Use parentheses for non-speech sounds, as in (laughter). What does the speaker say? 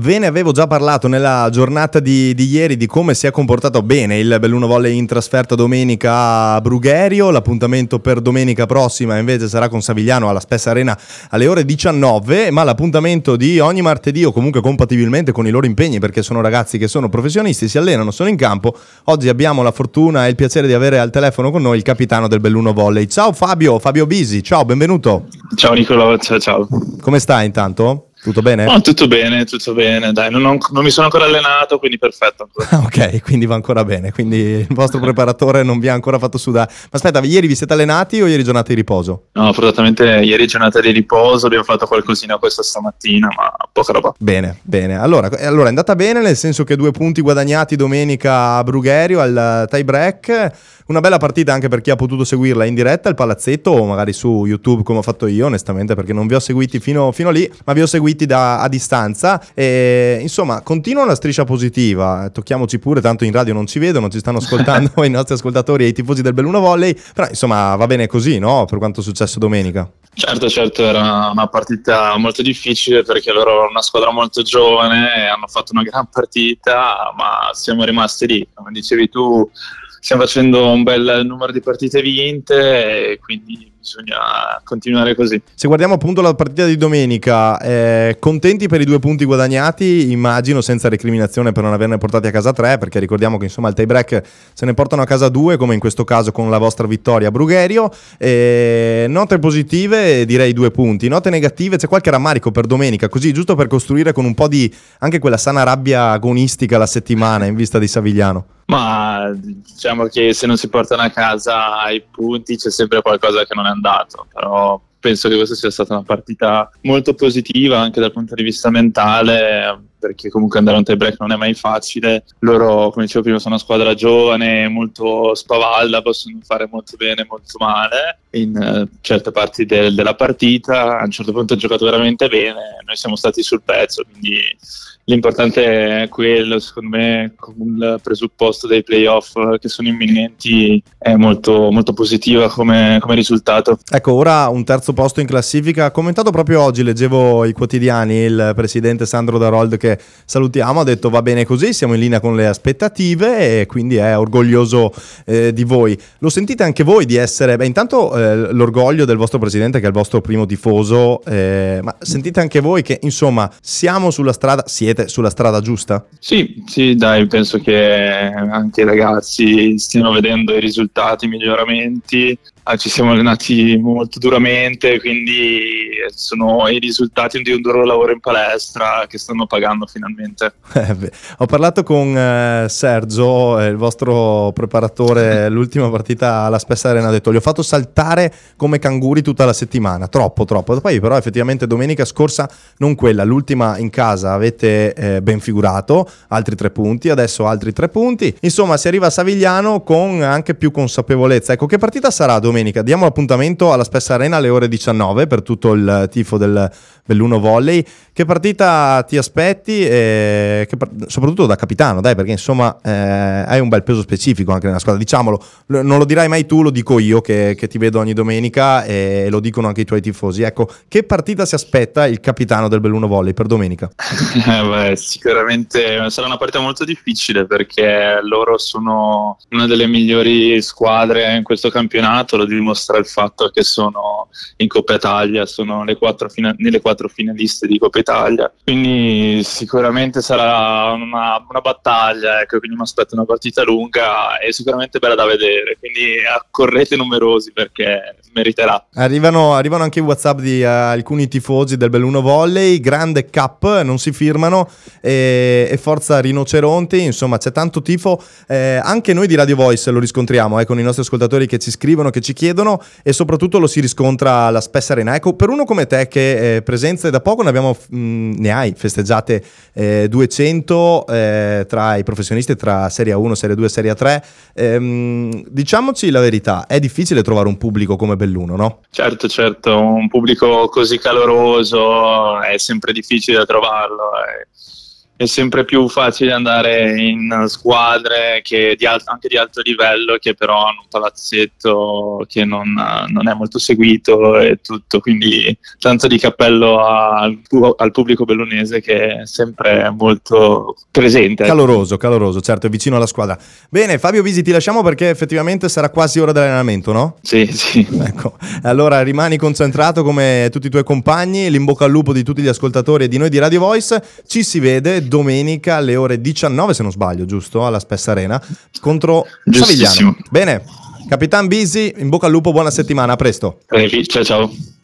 Ve ne avevo già parlato nella giornata di, di, ieri di come si è comportato bene il Belluno Volley in trasferta domenica a Brugherio. L'appuntamento per domenica prossima invece sarà con Savigliano alla Spessa Arena alle ore 19, ma l'appuntamento di ogni martedì o comunque compatibilmente con i loro impegni perché sono ragazzi che sono professionisti, si allenano, sono in campo. Oggi abbiamo la fortuna e il piacere di avere al telefono con noi il capitano del Belluno Volley. Ciao Fabio, Fabio Bisi, ciao, benvenuto. Ciao Nicolò, ciao ciao. Come stai intanto? Tutto bene? No, tutto bene, tutto bene, dai, non, ho, non mi sono ancora allenato, quindi perfetto. (laughs) ok, quindi va ancora bene, quindi il vostro preparatore non vi ha ancora fatto sudare. Ma aspetta, ieri vi siete allenati o ieri giornata di riposo? No, fortunatamente ieri giornata di riposo, abbiamo fatto qualcosina questa stamattina, ma poca roba. Bene, bene. Allora, allora è andata bene, nel senso che due punti guadagnati domenica a Brugherio al tie break una bella partita anche per chi ha potuto seguirla in diretta al palazzetto o magari su YouTube come ho fatto io, onestamente, perché non vi ho seguiti fino, fino lì, ma vi ho seguiti da, a distanza. E insomma, continua la striscia positiva. Tocchiamoci pure, tanto in radio non ci vedono, ci stanno ascoltando (laughs) i nostri ascoltatori e i tifosi del Belluno Volley. Però insomma, va bene così, no? Per quanto è successo domenica. Certo, certo, era una partita molto difficile perché loro erano una squadra molto giovane e hanno fatto una gran partita, ma siamo rimasti lì. Come dicevi tu, stiamo facendo un bel numero di partite vinte e quindi bisogna continuare così. Se guardiamo appunto la partita di domenica, eh, contenti per i due punti guadagnati, immagino senza recriminazione per non averne portati a casa tre, perché ricordiamo che insomma il tie break se ne portano a casa due, come in questo caso con la vostra vittoria a Brugherio. Eh, note positive direi due punti, note negative c'è qualche rammarico per domenica, così giusto per costruire con un po' di anche quella sana rabbia agonistica la settimana in vista di Savigliano. Ma diciamo che se non si portano a casa i punti c'è sempre qualcosa che non è andato, però penso che questa sia stata una partita molto positiva anche dal punto di vista mentale perché comunque andare a un tie break non è mai facile loro come dicevo prima sono una squadra giovane molto spavalda possono fare molto bene molto male in uh, certe parti de- della partita a un certo punto ha giocato veramente bene noi siamo stati sul pezzo quindi l'importante è quello, secondo me, con il presupposto dei playoff che sono imminenti è molto, molto positiva come, come, risultato. Ecco, ora un terzo posto in classifica. Commentato proprio oggi, leggevo i quotidiani, il presidente Sandro Darold che salutiamo, ha detto va bene così, siamo in linea con le aspettative e quindi è orgoglioso eh, di voi. Lo sentite anche voi di essere, beh intanto eh, l'orgoglio del vostro presidente che è il vostro primo tifoso, eh, ma sentite anche voi che insomma siamo sulla strada, siete sulla strada giusta? Sì, sì, dai, penso che anche i ragazzi stiano vedendo i risultati, i miglioramenti ci siamo allenati molto duramente, quindi sono i risultati di un duro lavoro in palestra che stanno pagando finalmente. (laughs) Eh, ho parlato con eh, Sergio, eh, il vostro preparatore, (laughs) l'ultima partita alla Spessa Arena, ha detto li ho fatto saltare come canguri tutta la settimana, troppo troppo. Poi però effettivamente domenica scorsa, non quella, l'ultima in casa avete eh, ben figurato, altri tre punti, adesso altri tre punti. Insomma si arriva a Savigliano con anche più consapevolezza. Ecco che partita sarà domenica? Domenica. Diamo appuntamento alla Spessa Arena alle ore 19 per tutto il tifo del Belluno Volley. Che partita ti aspetti? E che, soprattutto da capitano, dai, perché insomma eh, hai un bel peso specifico anche nella squadra. Diciamolo, non lo dirai mai tu, lo dico io che, che ti vedo ogni domenica e lo dicono anche i tuoi tifosi. Ecco, che partita si aspetta il capitano del Belluno Volley per domenica? Eh (laughs) beh, sicuramente sarà una partita molto difficile perché loro sono una delle migliori squadre in questo campionato, lo dimostra il fatto che sono in Coppa Italia, sono quattro fina- nelle quattro finaliste di Coppa Italia. Quindi sicuramente sarà una, una battaglia, ecco, quindi mi aspetto una partita lunga e sicuramente bella da vedere. Quindi accorrete numerosi perché meriterà. Arrivano, arrivano anche i WhatsApp di uh, alcuni tifosi del Belluno Volley, grande cap, non si firmano e, e forza rinoceronti, insomma c'è tanto tifo. Eh, anche noi di Radio Voice lo riscontriamo eh, con i nostri ascoltatori che ci scrivono, che ci chiedono e soprattutto lo si riscontra alla Spessa Arena. Ecco, per uno come te che eh, presenze da poco ne, abbiamo, mh, ne hai festeggiate 200 eh, eh, tra i professionisti, tra Serie 1, Serie 2 e Serie 3, ehm, diciamoci la verità, è difficile trovare un pubblico come Belluno, no? Certo, certo, un pubblico così caloroso è sempre difficile da trovarlo. Eh è sempre più facile andare in squadre di al- anche di alto livello che però hanno un palazzetto che non, non, è molto seguito e tutto, quindi tanto di cappello al, al, pubblico bellunese che è sempre molto presente. Caloroso, caloroso, certo, è vicino alla squadra. Bene, Fabio Visi, ti lasciamo perché effettivamente sarà quasi ora dell'allenamento, no? Sì, sì. Ecco, allora rimani concentrato come tutti i tuoi compagni, l'in bocca al lupo di tutti gli ascoltatori e di noi di Radio Voice, ci si vede domenica alle ore 19, se non sbaglio, giusto? Alla Spessa Arena contro Savigliano. Bene, Capitan Bisi, in bocca al lupo, buona settimana, a presto. ciao ciao.